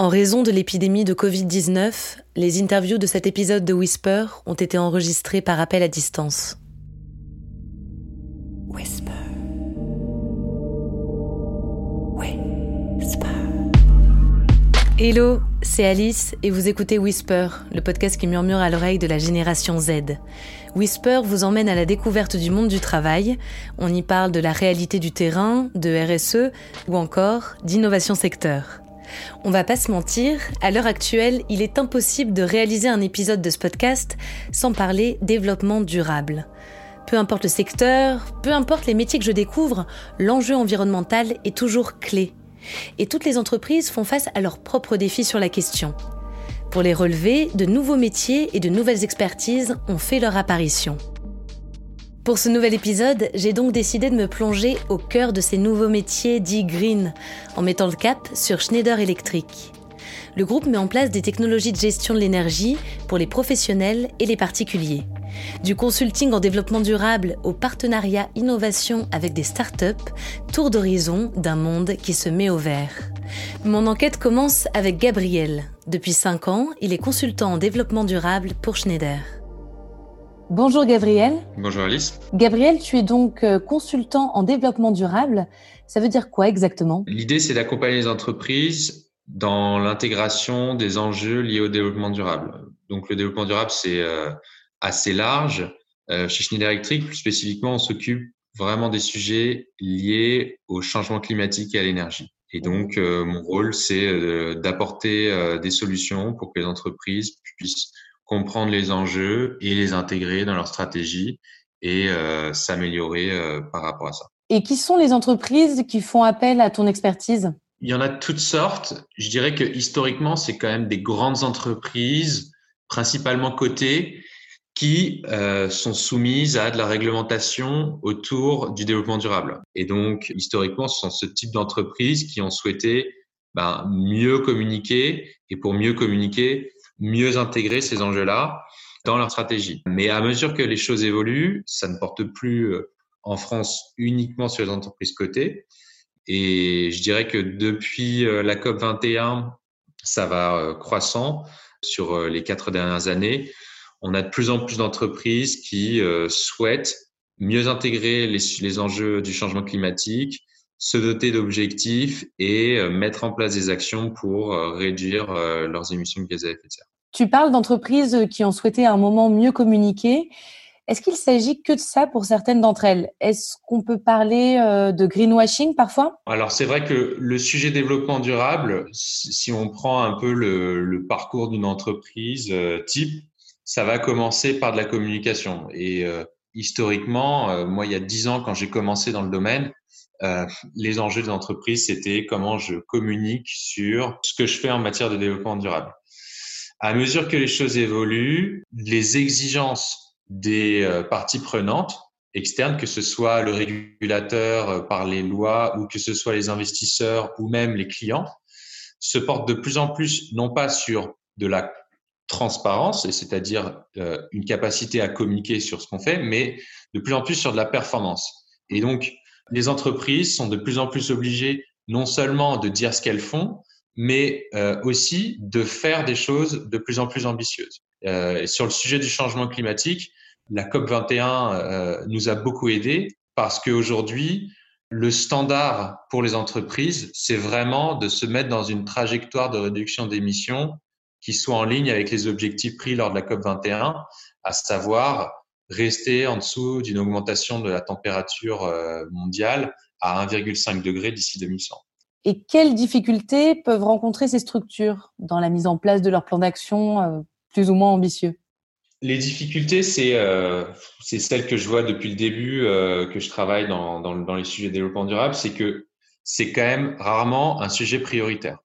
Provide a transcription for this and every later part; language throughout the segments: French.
En raison de l'épidémie de Covid-19, les interviews de cet épisode de Whisper ont été enregistrées par appel à distance. Whisper. Whisper. Hello, c'est Alice et vous écoutez Whisper, le podcast qui murmure à l'oreille de la génération Z. Whisper vous emmène à la découverte du monde du travail. On y parle de la réalité du terrain, de RSE ou encore d'innovation secteur. On va pas se mentir, à l'heure actuelle, il est impossible de réaliser un épisode de ce podcast sans parler développement durable. Peu importe le secteur, peu importe les métiers que je découvre, l'enjeu environnemental est toujours clé. Et toutes les entreprises font face à leurs propres défis sur la question. Pour les relever, de nouveaux métiers et de nouvelles expertises ont fait leur apparition. Pour ce nouvel épisode, j'ai donc décidé de me plonger au cœur de ces nouveaux métiers dits green, en mettant le cap sur Schneider Electric. Le groupe met en place des technologies de gestion de l'énergie pour les professionnels et les particuliers. Du consulting en développement durable au partenariat innovation avec des startups, tour d'horizon d'un monde qui se met au vert. Mon enquête commence avec Gabriel. Depuis 5 ans, il est consultant en développement durable pour Schneider. Bonjour Gabriel. Bonjour Alice. Gabriel, tu es donc euh, consultant en développement durable. Ça veut dire quoi exactement? L'idée, c'est d'accompagner les entreprises dans l'intégration des enjeux liés au développement durable. Donc le développement durable, c'est euh, assez large. Euh, chez Schneider Electric, plus spécifiquement, on s'occupe vraiment des sujets liés au changement climatique et à l'énergie. Et donc, mon rôle, c'est d'apporter des solutions pour que les entreprises puissent comprendre les enjeux et les intégrer dans leur stratégie et euh, s'améliorer euh, par rapport à ça. Et qui sont les entreprises qui font appel à ton expertise? Il y en a toutes sortes. Je dirais que historiquement, c'est quand même des grandes entreprises, principalement cotées, qui euh, sont soumises à de la réglementation autour du développement durable. Et donc, historiquement, ce sont ce type d'entreprises qui ont souhaité ben, mieux communiquer. Et pour mieux communiquer, mieux intégrer ces enjeux-là dans leur stratégie. Mais à mesure que les choses évoluent, ça ne porte plus euh, en France uniquement sur les entreprises cotées. Et je dirais que depuis euh, la COP 21, ça va euh, croissant sur les quatre dernières années. On a de plus en plus d'entreprises qui souhaitent mieux intégrer les, les, enjeux du changement climatique, se doter d'objectifs et mettre en place des actions pour réduire leurs émissions de gaz à effet de serre. Tu parles d'entreprises qui ont souhaité à un moment mieux communiquer. Est-ce qu'il s'agit que de ça pour certaines d'entre elles? Est-ce qu'on peut parler euh, de greenwashing parfois? Alors c'est vrai que le sujet développement durable, si on prend un peu le, parcours d'une entreprise euh, type, ça va commencer par de la communication. Et euh, historiquement, moi il y a dix ans quand j'ai commencé dans le domaine, les enjeux des entreprises c'était comment je communique sur ce que je fais en matière de développement durable. À mesure que les choses évoluent, les exigences des euh, parties prenantes externes, que ce soit le régulateur euh, par les lois ou que ce soit les investisseurs ou même les clients, se portent de plus en plus non pas sur de la transparence, c'est-à-dire euh, une capacité à communiquer sur ce qu'on fait, mais de plus en plus sur de la performance. Et donc, les entreprises sont de plus en plus obligées non seulement de dire ce qu'elles font, mais euh, aussi de faire des choses de plus en plus ambitieuses. Euh, sur le sujet du changement climatique, la COP 21 euh, nous a beaucoup aidé parce qu'aujourd'hui, le standard pour les entreprises, c'est vraiment de se mettre dans une trajectoire de réduction d'émissions qui soit en ligne avec les objectifs pris lors de la COP 21, à savoir rester en dessous d'une augmentation de la température euh, mondiale à 1,5 degré d'ici 2100. Et quelles difficultés peuvent rencontrer ces structures dans la mise en place de leur plan d'action euh, plus ou moins ambitieux? Les difficultés, c'est euh, celles que je vois depuis le début euh, que je travaille dans, dans, dans, les sujets de développement durable, c'est que c'est quand même rarement un sujet prioritaire.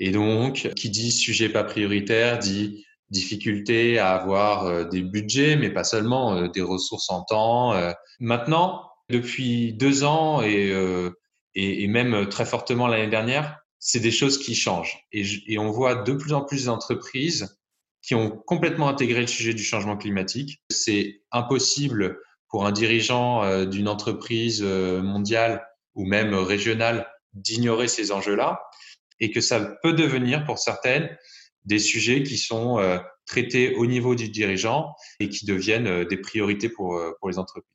Et donc, qui dit sujet pas prioritaire dit difficulté à avoir euh, des budgets, mais pas seulement des ressources en temps. Maintenant, depuis deux ans et et, même euh, très fortement l'année dernière, c'est des choses qui changent. Et, et, on voit de plus en plus d'entreprises qui ont complètement intégré le sujet du changement climatique. C'est impossible pour un dirigeant euh, d'une entreprise euh, mondiale ou même régionale d'ignorer ces enjeux-là. et que ça peut devenir pour certaines des sujets qui sont euh, traités au niveau du dirigeant et qui deviennent euh, des priorités pour, euh, pour les entreprises.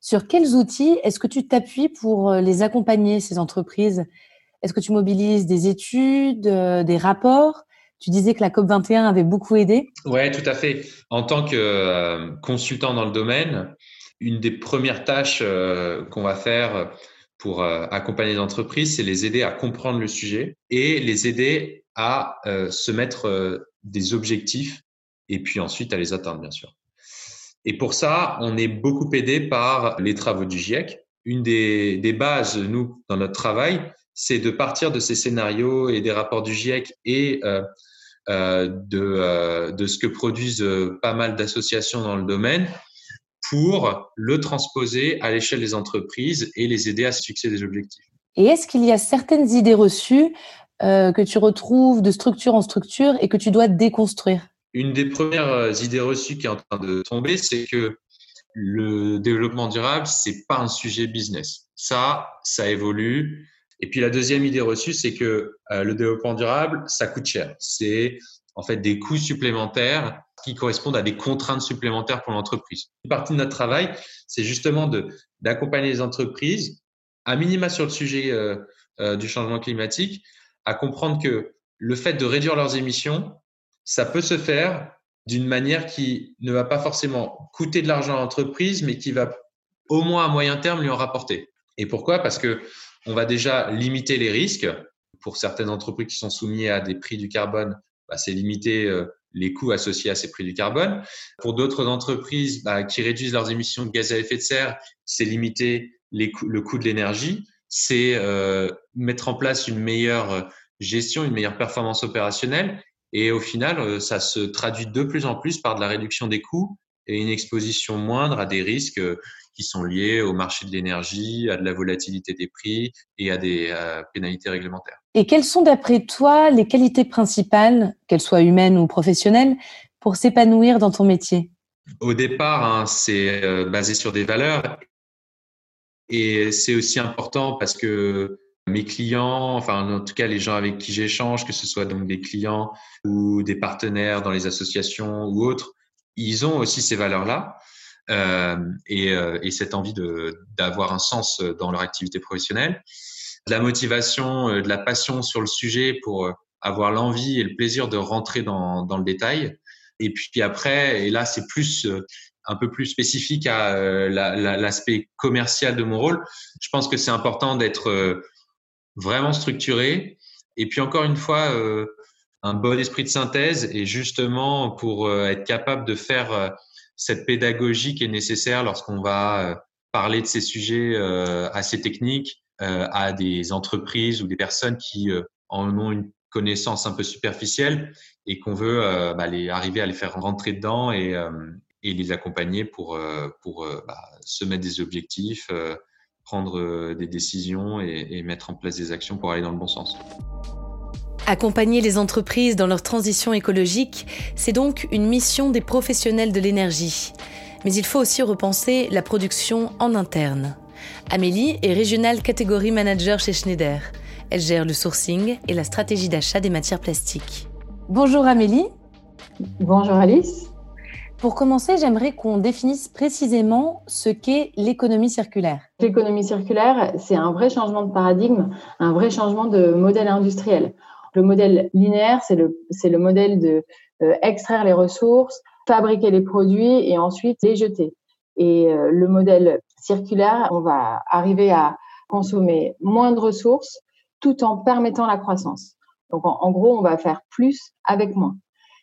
Sur quels outils est-ce que tu t'appuies pour les accompagner, ces entreprises? Est-ce que tu mobilises des études, des rapports? Tu disais que la COP21 avait beaucoup aidé. Oui, tout à fait. En tant que consultant dans le domaine, une des premières tâches qu'on va faire pour accompagner les entreprises, c'est les aider à comprendre le sujet et les aider à euh, se mettre euh, des objectifs et puis ensuite à les atteindre, bien sûr. Et pour ça, on est beaucoup aidé par les travaux du GIEC. Une des, bases, nous, dans notre travail, c'est de partir de ces scénarios et des rapports du GIEC et euh, de, de ce que produisent pas mal d'associations dans le domaine pour le transposer à l'échelle des entreprises et les aider à se fixer des objectifs. Et est-ce qu'il y a certaines idées reçues euh, que tu retrouves de structure en structure et que tu dois déconstruire Une des premières euh, idées reçues qui est en train de tomber, c'est que le développement durable, c'est pas un sujet business. Ça, ça évolue. Et puis la deuxième idée reçue, c'est que euh, le développement durable, ça coûte cher. C'est en fait des coûts supplémentaires qui correspondent à des contraintes supplémentaires pour l'entreprise. Une partie de notre travail, c'est justement d'accompagner les entreprises, à minima sur le sujet du changement climatique, à comprendre que le fait de réduire leurs émissions, ça peut se faire d'une manière qui ne va pas forcément coûter de l'argent à l'entreprise, mais qui va au moins à moyen terme lui en rapporter. Et pourquoi? Parce que on va déjà limiter les risques. Pour certaines entreprises qui sont soumises à des prix du carbone, bah, c'est limiter euh, les coûts associés à ces prix du carbone. Pour d'autres entreprises bah, qui réduisent leurs émissions de gaz à effet de serre, c'est limiter le coût de l'énergie c'est euh, mettre en place une meilleure euh, gestion, une meilleure performance opérationnelle. Et au final, euh, ça se traduit de plus en plus par de la réduction des coûts et une exposition moindre à des risques qui sont liés au marché de l'énergie, à de la volatilité des prix et à des pénalités réglementaires. Et quelles sont d'après toi les qualités principales, qu'elles soient humaines ou professionnelles, pour s'épanouir dans ton métier? Au départ, hein, c'est basé sur des valeurs et c'est aussi important parce que mes clients, enfin en tout cas les gens avec qui j'échange, que ce soit donc des clients ou des partenaires dans les associations ou autres, ils ont aussi ces valeurs-là euh, et, euh, et, cette envie d'avoir un sens dans leur activité professionnelle, de la motivation, euh, de la passion sur le sujet pour avoir l'envie et le plaisir de rentrer dans, dans le détail. Et puis après, et là c'est plus un peu plus spécifique à euh, l'aspect commercial de mon rôle, je pense que c'est important d'être euh, vraiment structuré. Et puis encore une fois, euh, un bon esprit de synthèse et justement pour être capable de faire cette pédagogie qui est nécessaire lorsqu'on va parler de ces sujets assez techniques à des entreprises ou des personnes qui en ont une connaissance un peu superficielle et qu'on veut bah, arriver à les faire rentrer dedans et, et les accompagner pour, euh, pour euh, bah, se mettre des objectifs, euh, prendre des décisions et, mettre en place des actions pour aller dans le bon sens. Accompagner les entreprises dans leur transition écologique, c'est donc une mission des professionnels de l'énergie. Mais il faut aussi repenser la production en interne. Amélie est régionale catégorie manager chez Schneider. Elle gère le sourcing et la stratégie d'achat des matières plastiques. Bonjour Amélie. Bonjour Alice. Pour commencer, j'aimerais qu'on définisse précisément ce qu'est l'économie circulaire. L'économie circulaire, c'est un vrai changement de paradigme, un vrai changement de modèle industriel. Le modèle linéaire, c'est le, modèle de euh, extraire les ressources, fabriquer les produits et ensuite les jeter. Et euh, le modèle circulaire, on va arriver à consommer moins de ressources tout en permettant la croissance. Donc en gros, on va faire plus avec moins.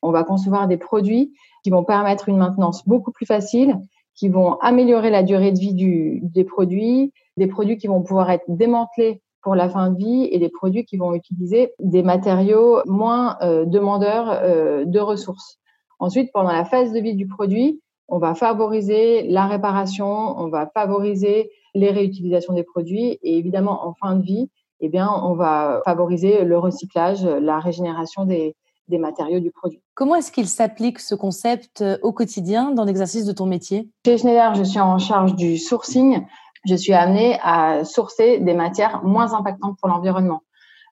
On va concevoir des produits qui vont permettre une maintenance beaucoup plus facile, qui vont améliorer la durée de vie du, des produits, des produits qui vont pouvoir être démantelés pour la fin de vie et des produits qui vont utiliser des matériaux moins euh, demandeurs euh, de ressources. Ensuite, pendant la phase de vie du produit, on va favoriser la réparation, on va favoriser les réutilisations des produits et évidemment en fin de vie, eh bien, on va favoriser le recyclage, la régénération des, des matériaux du produit. Comment est-ce qu'il s'applique ce concept euh, au quotidien dans l'exercice de ton métier? Chez Schneider, je suis en charge du sourcing. Je suis amenée à sourcer des matières moins impactantes pour l'environnement.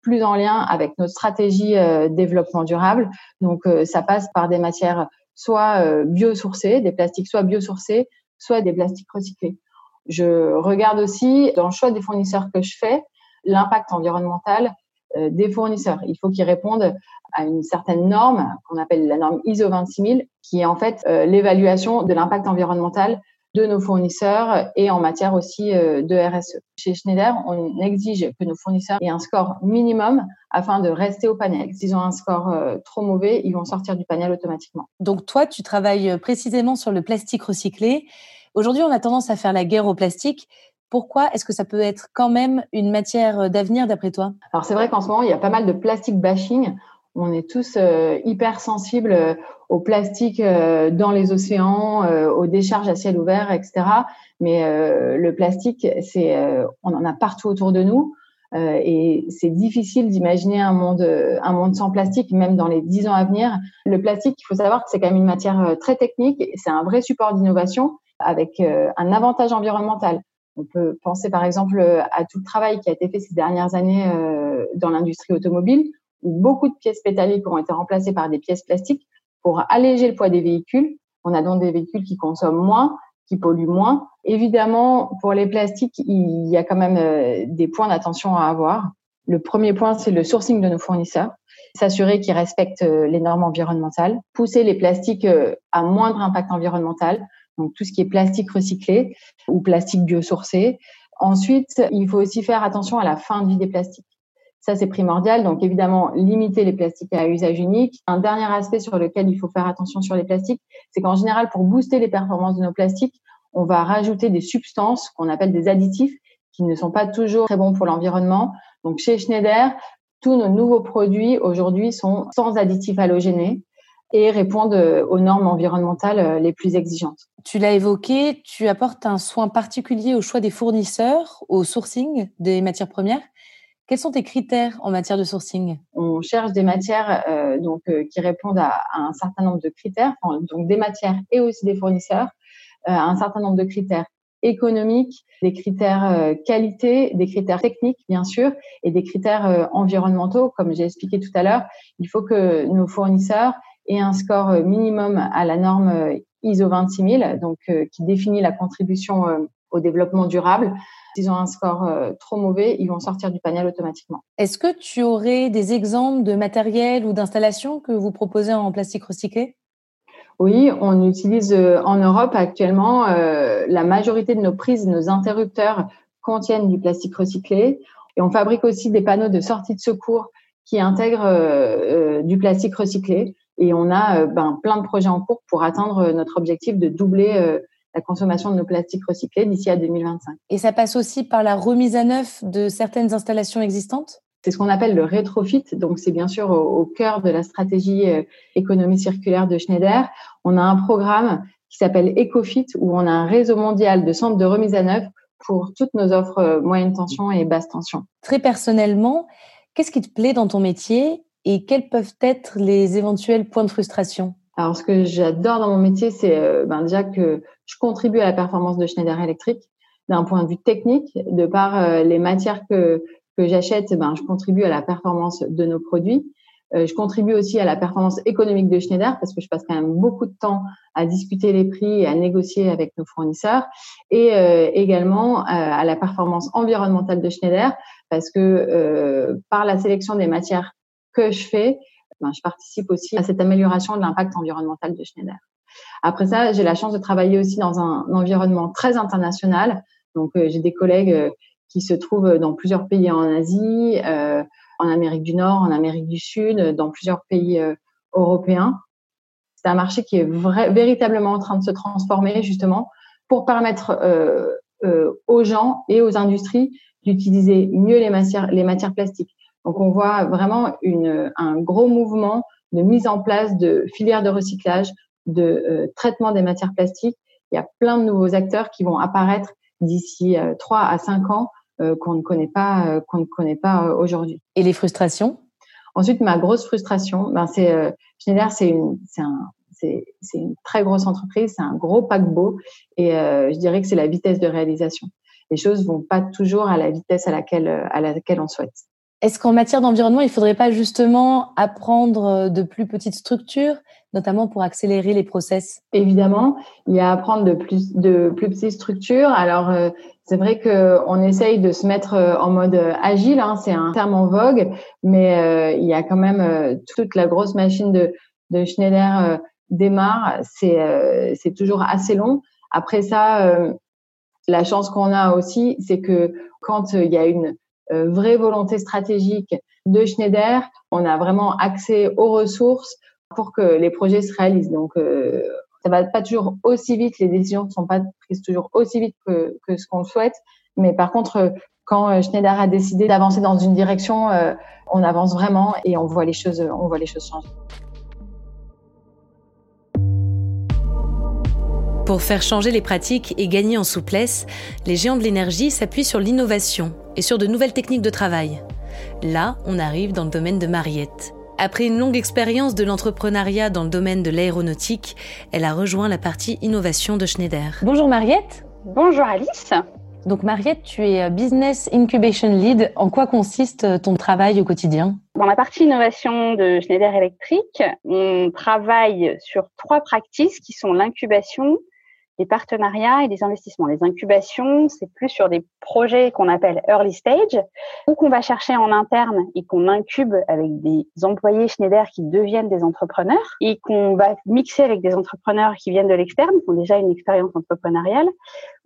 plus en lien avec notre stratégie développement durable. Donc, ça passe par des matières soit biosourcées, des plastiques soit biosourcés, soit des plastiques recyclés. Je regarde aussi dans le choix des fournisseurs que je fais l'impact environnemental euh, des fournisseurs. Il faut qu'ils répondent à une certaine norme qu'on appelle la norme ISO 26000, qui est en fait euh, l'évaluation de l'impact environnemental de nos fournisseurs et en matière aussi euh, de RSE. Chez Schneider, on exige que nos fournisseurs aient un score minimum afin de rester au panel. S'ils ont un score trop mauvais, ils vont sortir du panel automatiquement. Donc toi, tu travailles précisément sur le plastique recyclé. Aujourd'hui, on a tendance à faire la guerre au plastique. Pourquoi est-ce que ça peut être quand même une matière euh, d'avenir d'après toi? Alors c'est vrai qu'en ce moment, il y a pas mal de plastique bashing. On est tous euh, hyper sensibles euh, au plastique dans les océans, aux décharges à ciel ouvert, etc. Mais le plastique, c'est, on en a partout autour de nous. et c'est difficile d'imaginer un monde, un monde sans plastique, même dans les dix ans à venir. Le plastique, il faut savoir que c'est quand même une matière très technique. C'est un vrai support d'innovation avec un avantage environnemental. On peut penser par exemple euh, à tout le travail qui a été fait ces dernières années euh, dans l'industrie automobile, où beaucoup de pièces métalliques ont été remplacées par des pièces plastiques pour alléger le poids des véhicules. On a donc des véhicules qui consomment moins, qui polluent moins. Évidemment, pour les plastiques, il y a quand même euh, des points d'attention à avoir. Le premier point, c'est le sourcing de nos fournisseurs, s'assurer qu'ils respectent les normes environnementales, pousser les plastiques à moindre impact environnemental, donc tout ce qui est plastique recyclé ou plastique biosourcé. Ensuite, il faut aussi faire attention à la fin de vie des plastiques. Ça, c'est primordial. Donc, évidemment, limiter les plastiques à usage unique. Un dernier aspect sur lequel il faut faire attention sur les plastiques, c'est qu'en général, pour booster les performances de nos plastiques, on va rajouter des substances qu'on appelle des additifs qui ne sont pas toujours très bons pour l'environnement. Donc, chez Schneider, tous nos nouveaux produits aujourd'hui sont sans additifs halogénés et répondent euh, aux normes environnementales euh, les plus exigeantes. Tu l'as évoqué, tu apportes un soin particulier au choix des fournisseurs, au sourcing des matières premières. Quels sont tes critères en matière de sourcing? On cherche des matières euh, donc qui répondent à, un certain nombre de critères, donc des matières et aussi des fournisseurs, un certain nombre de critères économiques, des critères qualité, des critères techniques bien sûr, et des critères environnementaux, comme j'ai expliqué tout à l'heure. Il faut que nos fournisseurs et un score euh, minimum à la norme euh, ISO 26000, donc euh, qui définit la contribution au développement durable. S'ils ont un score trop mauvais, ils vont sortir du panel automatiquement. Est-ce que tu aurais des exemples de matériel ou d'installation que vous proposez en plastique recyclé? Oui, on utilise en Europe actuellement la majorité de nos prises, nos interrupteurs contiennent du plastique recyclé et on fabrique aussi des panneaux de sortie de secours qui intègrent du plastique recyclé. Et on a euh, ben, plein de projets en cours pour atteindre euh, notre objectif de doubler euh, la consommation de nos plastiques recyclés d'ici à 2025. Et ça passe aussi par la remise à neuf de certaines installations existantes? C'est ce qu'on appelle le rétrofit. Donc, c'est bien sûr au, cœur de la stratégie économie circulaire de Schneider. On a un programme qui s'appelle EcoFit où on a un réseau mondial de centres de remise à neuf pour toutes nos offres moyenne tension et basse tension. Très personnellement, qu'est-ce qui te plaît dans ton métier? Et quels peuvent être les éventuels points de frustration? Alors, ce que j'adore dans mon métier, c'est euh, ben, déjà que je contribue à la performance de Schneider Electric. D'un point de vue technique, de par euh, les matières que, que j'achète, ben, je contribue à la performance de nos produits. Euh, je contribue aussi à la performance économique de Schneider parce que je passe quand même beaucoup de temps à discuter les prix et à négocier avec nos fournisseurs. Et également à la performance environnementale de Schneider parce que par la sélection des matières que je fais, ben, je participe aussi à cette amélioration de l'impact environnemental de Schneider. Après ça, j'ai la chance de travailler aussi dans un, environnement très international. Donc, euh, j'ai des collègues euh, qui se trouvent dans plusieurs pays en Asie, euh, en Amérique du Nord, en Amérique du Sud, dans plusieurs pays européens. C'est un marché qui est véritablement en train de se transformer justement pour permettre aux gens et aux industries d'utiliser mieux les matières, les matières plastiques. Donc, on voit vraiment une, un gros mouvement de mise en place de filières de recyclage, de euh, traitement des matières plastiques. Il y a plein de nouveaux acteurs qui vont apparaître d'ici euh, trois à cinq ans euh, qu'on ne connaît pas, qu'on ne connaît pas aujourd'hui. Et les frustrations? Ensuite, ma grosse frustration, ben c'est Schneider, c'est une, c'est un, c'est, c'est une très grosse entreprise, c'est un gros paquebot, et je dirais que c'est la vitesse de réalisation. Les choses vont pas toujours à la vitesse à laquelle à laquelle on souhaite. Est-ce qu'en matière d'environnement, il ne faudrait pas justement apprendre de plus petites structures, notamment pour accélérer les process? Évidemment, il y a à apprendre de plus, de plus petites structures. Alors, euh, c'est vrai qu'on essaye de se mettre euh, en mode agile, hein, c'est un terme en vogue, mais euh, il y a quand même toute la grosse machine de, de Schneider démarre, c'est c'est toujours assez long. Après ça, la chance qu'on a aussi, c'est que quand il y a une vraie volonté stratégique de Schneider, on a vraiment accès aux ressources pour que les projets se réalisent. Donc, euh, ça va pas toujours aussi vite, les décisions ne sont pas prises toujours aussi vite que, que ce qu'on souhaite. Mais par contre, quand euh, Schneider a décidé d'avancer dans une direction, euh, on avance vraiment et on voit les choses, on voit les choses changer. Pour faire changer les pratiques et gagner en souplesse, les géants de l'énergie s'appuient sur l'innovation et sur de nouvelles techniques de travail. Là, on arrive dans le domaine de Mariette. Après une longue expérience de l'entrepreneuriat dans le domaine de l'aéronautique, elle a rejoint la partie innovation de Schneider. Bonjour Mariette. Bonjour Alice. Donc Mariette, tu es Business Incubation Lead. En quoi consiste ton travail au quotidien? Dans la partie innovation de Schneider Electric, on travaille sur trois practices qui sont l'incubation, des partenariats et des investissements. Les incubations, c'est plus sur des projets qu'on appelle early stage ou qu'on va chercher en interne et qu'on incube avec des employés Schneider qui deviennent des entrepreneurs et qu'on va mixer avec des entrepreneurs qui viennent de l'externe, qui ont déjà une expérience entrepreneuriale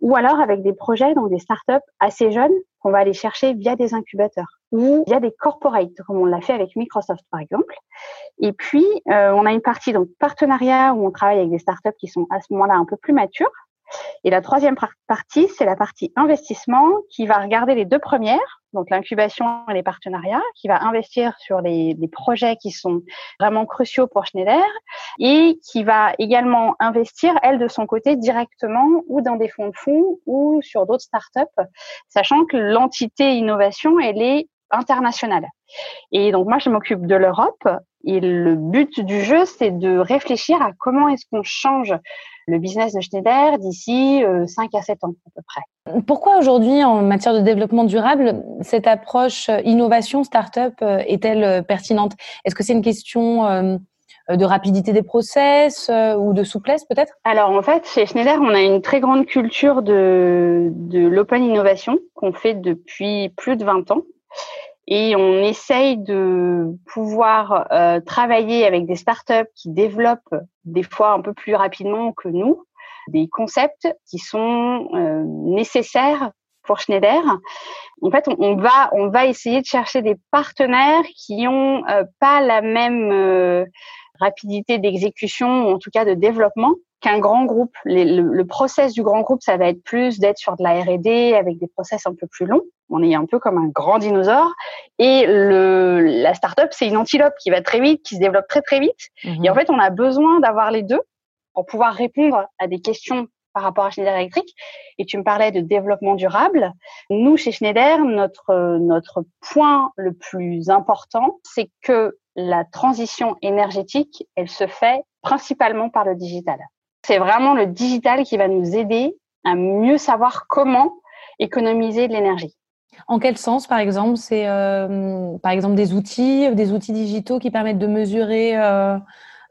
ou alors avec des projets dans des startups assez jeunes qu'on va aller chercher via des incubateurs ou via des corporates, comme on l'a fait avec Microsoft par exemple. Et puis, euh, on a une partie donc partenariat où on travaille avec des startups qui sont à ce moment-là un peu plus matures. Et la troisième partie, c'est la partie investissement qui va regarder les deux premières, donc l'incubation et les partenariats, qui va investir sur les, les, projets qui sont vraiment cruciaux pour Schneider et qui va également investir, elle, de son côté, directement ou dans des fonds de fonds ou sur d'autres startups, sachant que l'entité innovation, elle est internationale. Et donc moi, je m'occupe de l'Europe et le but du jeu, c'est de réfléchir à comment est-ce qu'on change le business de Schneider d'ici 5 euh, à 7 ans à peu près. Pourquoi aujourd'hui, en matière de développement durable, cette approche euh, innovation start-up euh, est-elle pertinente? Est-ce que c'est une question de rapidité des process ou de souplesse peut-être? Alors en fait, chez Schneider, on a une très grande culture de, de l'open innovation qu'on fait depuis plus de 20 ans et on essaye de pouvoir euh, travailler avec des startups qui développent des fois un peu plus rapidement que nous des concepts qui sont euh, nécessaires pour Schneider. En fait, on, va on va essayer de chercher des partenaires qui ont euh, pas la même rapidité d'exécution, ou en tout cas de développement, qu'un grand groupe. le, le, process du grand groupe, ça va être plus d'être sur de la R&D avec des process un peu plus longs. On est un peu comme un grand dinosaure. Et le, la startup, c'est une antilope qui va très vite, qui se développe très très vite. Mhm. Et en fait, on a besoin d'avoir les deux pour pouvoir répondre à des questions par rapport à Schneider Electric. Et tu me parlais de développement durable. Nous, chez Schneider, notre, notre point le plus important, c'est que la transition énergétique, elle se fait principalement par le digital. C'est vraiment le digital qui va nous aider à mieux savoir comment économiser de l'énergie. En quel sens, par exemple C'est euh, par exemple des outils, des outils digitaux qui permettent de mesurer euh,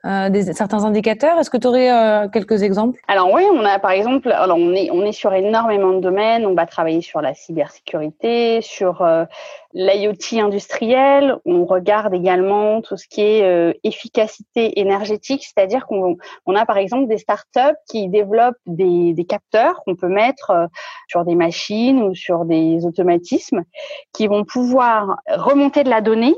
euh, des, certains indicateurs. Est-ce que tu aurais euh, quelques exemples? Alors oui, on a par exemple, alors on est on est sur énormément de domaines. On va travailler sur la cybersécurité, sur euh, l'IoT industriel. On regarde également tout ce qui est efficacité énergétique, c'est-à-dire qu'on on a par exemple des startups qui développent des, des capteurs qu'on peut mettre sur des machines ou sur des automatismes qui vont pouvoir remonter de la donnée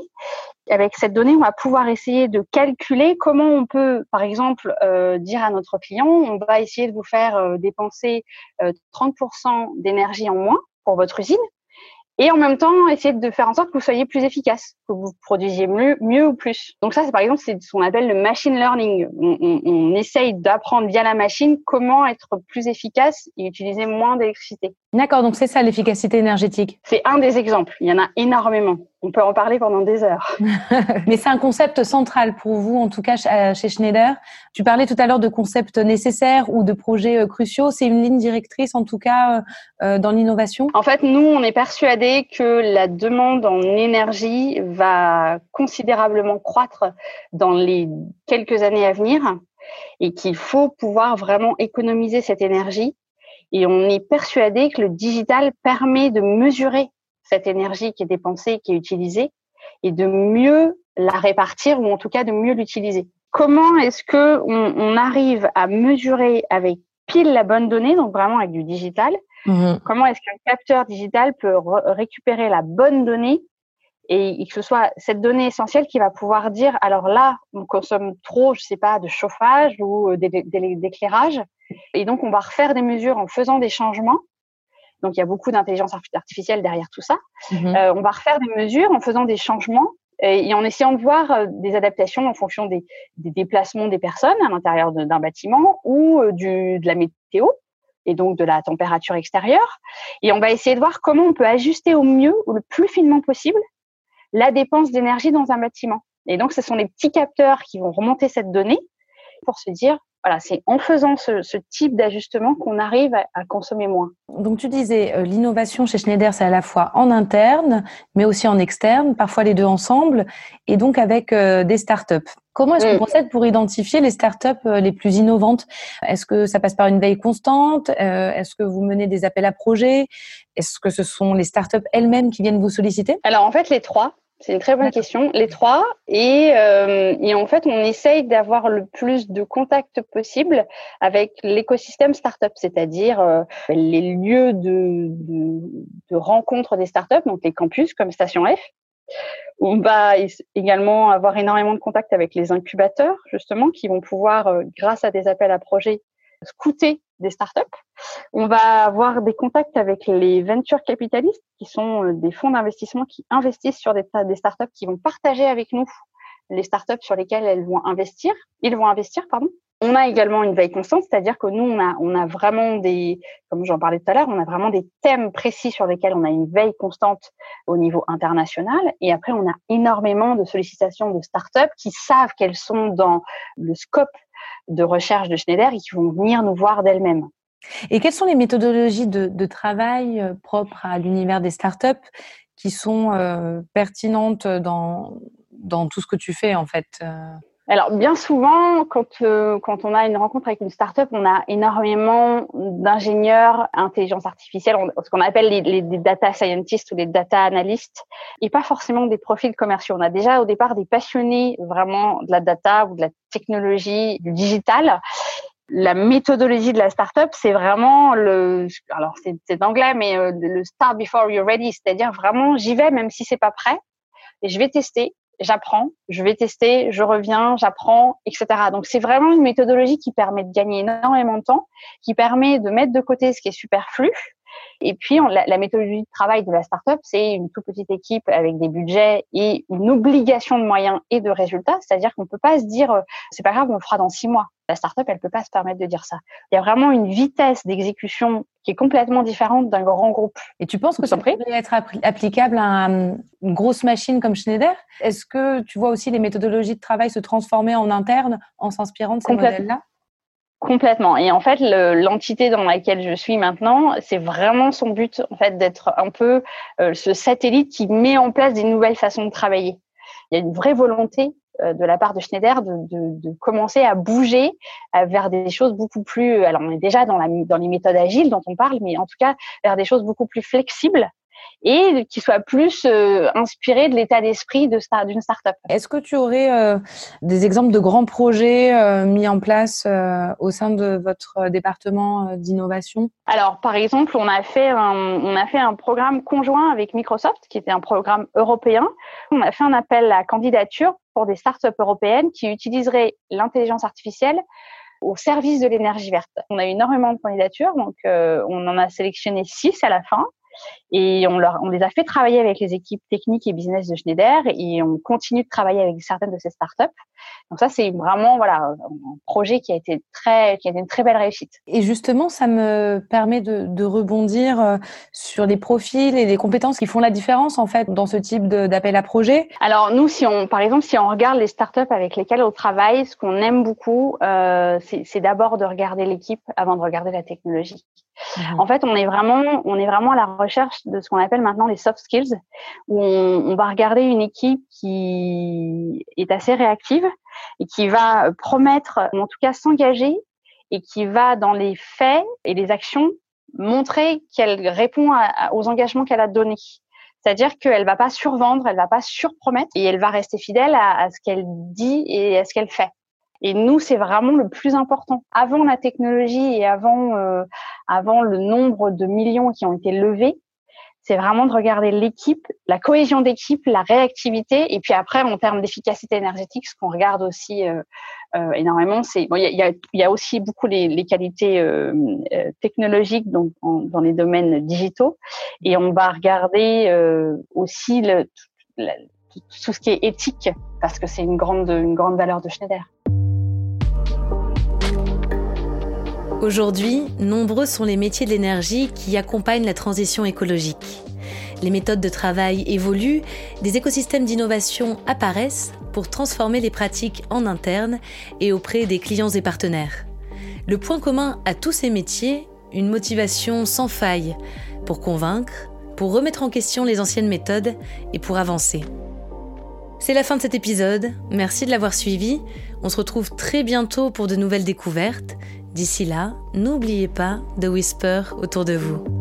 avec cette donnée, on va pouvoir essayer de calculer comment on peut, par exemple, euh, dire à notre client, on va essayer de vous faire euh, dépenser 30% euh, d'énergie en moins pour votre usine, et en même temps essayer de faire en sorte que vous soyez plus efficace, que vous produisiez mieux, mieux ou plus. Donc ça, c'est par exemple, c'est ce qu'on appelle le machine learning. On, on, on essaye d'apprendre via la machine comment être plus efficace et utiliser moins d'électricité. D'accord, donc c'est ça l'efficacité énergétique. C'est un des exemples. Il y en a énormément. On peut en parler pendant des heures. Mais c'est un concept central pour vous, en tout cas euh, chez Schneider. Tu parlais tout à l'heure de concepts nécessaires ou de projets euh, cruciaux. C'est une ligne directrice, en tout cas, euh, dans l'innovation? En fait, nous, on est persuadés que la demande en énergie va considérablement croître dans les quelques années à venir et qu'il faut pouvoir vraiment économiser cette énergie. Et on est persuadé que le digital permet de mesurer cette énergie qui est dépensée, qui est utilisée, et de mieux la répartir ou en tout cas de mieux l'utiliser. Comment est-ce que on, arrive à mesurer avec pile la bonne donnée, donc vraiment avec du digital mhm. Comment est-ce qu'un capteur digital peut récupérer la bonne donnée et, que ce soit cette donnée essentielle qui va pouvoir dire alors là on consomme trop, je sais pas, de chauffage ou euh, d'éclairage, et donc on va refaire des mesures en faisant des changements donc il y a beaucoup d'intelligence artificielle derrière tout ça. Mhm. Euh, on va refaire des mesures en faisant des changements et, en essayant de voir euh, des adaptations en fonction des, déplacements des personnes à l'intérieur d'un bâtiment ou euh, du, de la météo et donc de la température extérieure. Et on va essayer de voir comment on peut ajuster au mieux ou le plus finement possible la dépense d'énergie dans un bâtiment. Et donc, ce sont les petits capteurs qui vont remonter cette donnée pour se dire voilà, c'est en faisant ce, type d'ajustement qu'on arrive à, consommer moins. Donc tu disais, euh, l'innovation chez Schneider, c'est à la fois en interne, mais aussi en externe, parfois les deux ensemble, et donc avec euh, des startups. Comment est-ce qu'on mm. procède pour identifier les startups euh, les plus innovantes? Est-ce que ça passe par une veille constante? Est-ce que vous menez des appels à projets? Est-ce que ce sont les startups elles-mêmes qui viennent vous solliciter? Alors en fait, les trois. C'est une très bonne question. Les trois. Et, euh, et en fait, on essaye d'avoir le plus de contacts possible avec l'écosystème startup, c'est-à-dire euh, les lieux de, de, de rencontre des startups, donc les campus comme Station F. On va également avoir énormément de contacts avec les incubateurs, justement, qui vont pouvoir, euh, grâce à des appels à projets, scouter des startups. On va avoir des contacts avec les venture capitalistes, qui sont euh, des fonds d'investissement qui investissent sur des, des startups, qui vont partager avec nous les startups sur lesquelles elles vont investir. Ils vont investir, pardon. On a également une veille constante, c'est-à-dire que nous, on a, vraiment des, comme j'en parlais tout à l'heure, on a vraiment des thèmes précis sur lesquels on a une veille constante au niveau international. Et après, on a énormément de sollicitations de startups qui savent qu'elles sont dans le scope de recherche de Schneider et qui vont venir nous voir d'elles-mêmes. Et quelles sont les méthodologies de, travail euh, propres à l'univers des startups qui sont euh, pertinentes dans, dans tout ce que tu fais en fait euh? Alors bien souvent, quand quand on a une rencontre avec une startup, on a énormément d'ingénieurs intelligence artificielle, ce qu'on appelle les, les, data scientists ou les data analysts, et pas forcément des profils commerciaux. On a déjà au départ des passionnés vraiment de la data ou de la technologie, du digital, la méthodologie de la startup, c'est vraiment le, alors c'est anglais, mais euh, le start before you're ready, c'est-à-dire vraiment j'y vais même si c'est pas prêt, et je vais tester, j'apprends, je vais tester, je reviens, j'apprends, etc. Donc c'est vraiment une méthodologie qui permet de gagner énormément de temps, qui permet de mettre de côté ce qui est superflu. Et puis la, méthodologie de travail de la startup, c'est une toute petite équipe avec des budgets et une obligation de moyens et de résultats, c'est-à-dire qu'on peut pas se dire euh, c'est pas grave, on le fera dans six mois. La startup, elle peut pas se permettre de dire ça. Il y a vraiment une vitesse d'exécution qui est complètement différente d'un grand groupe. Et tu penses que ça pourrait être applicable à une grosse machine comme Schneider? Est-ce que tu vois aussi les méthodologies de travail se transformer en interne en s'inspirant de ces modèles-là? Complètement. Et en fait, l'entité dans laquelle je suis maintenant, c'est vraiment son but, en fait, d'être un peu euh, ce satellite qui met en place des nouvelles façons de travailler. Il y a une vraie volonté de la part de Schneider de, de, commencer à bouger euh, vers des choses beaucoup plus. Alors, on est déjà dans, la, dans les méthodes agiles dont on parle, mais en tout cas vers des choses beaucoup plus flexibles et qui soit plus euh, inspiré de l'état d'esprit de star, d'une startup. Est-ce que tu aurais euh, des exemples de grands projets euh, mis en place au sein de votre département d'innovation? Alors, par exemple, on a fait un, on a fait un programme conjoint avec Microsoft, qui était un programme européen. On a fait un appel à candidature pour des startups européennes qui utiliseraient l'intelligence artificielle au service de l'énergie verte. On a eu énormément de candidatures, donc on en a sélectionné six à la fin. Et on, leur, on les a fait travailler avec les équipes techniques et business de Schneider et on continue de travailler avec certaines de ces startups Donc ça, c'est vraiment voilà un projet qui a été très, qui a été une très belle réussite. Et justement, ça me permet de, de rebondir euh, sur les profils et les compétences qui font la différence en fait dans ce type d'appel à projet. Alors nous, si on, par exemple, si on regarde les startups avec lesquelles on travaille, ce qu'on aime beaucoup, euh, c'est d'abord de regarder l'équipe avant de regarder la technologie. En fait, on est vraiment, on est vraiment à la recherche de ce qu'on appelle maintenant les soft skills, où on, va regarder une équipe qui est assez réactive et qui va promettre, ou en tout cas s'engager, et qui va dans les faits et les actions montrer qu'elle répond aux engagements qu'elle a donnés. C'est-à-dire qu'elle va pas survendre, elle va pas surpromettre et elle va rester fidèle à ce qu'elle dit et à ce qu'elle fait. Et nous, c'est vraiment le plus important. Avant la technologie et avant, euh, avant le nombre de millions qui ont été levés, c'est vraiment de regarder l'équipe, la cohésion d'équipe, la réactivité, et puis après en termes d'efficacité énergétique, ce qu'on regarde aussi euh, euh, énormément, c'est bon, il y a, y a, aussi beaucoup les, les qualités euh, euh technologiques donc dans les domaines digitaux, et on va regarder euh, aussi le, tout, tout ce qui est éthique parce que c'est une grande une grande valeur de Schneider. Aujourd'hui, nombreux sont les métiers de l'énergie qui accompagnent la transition écologique. Les méthodes de travail évoluent, des écosystèmes d'innovation apparaissent pour transformer les pratiques en interne et auprès des clients et partenaires. Le point commun à tous ces métiers, une motivation sans faille pour convaincre, pour remettre en question les anciennes méthodes et pour avancer. C'est la fin de cet épisode, merci de l'avoir suivi, on se retrouve très bientôt pour de nouvelles découvertes. D'ici là, n'oubliez pas de whisper autour de vous.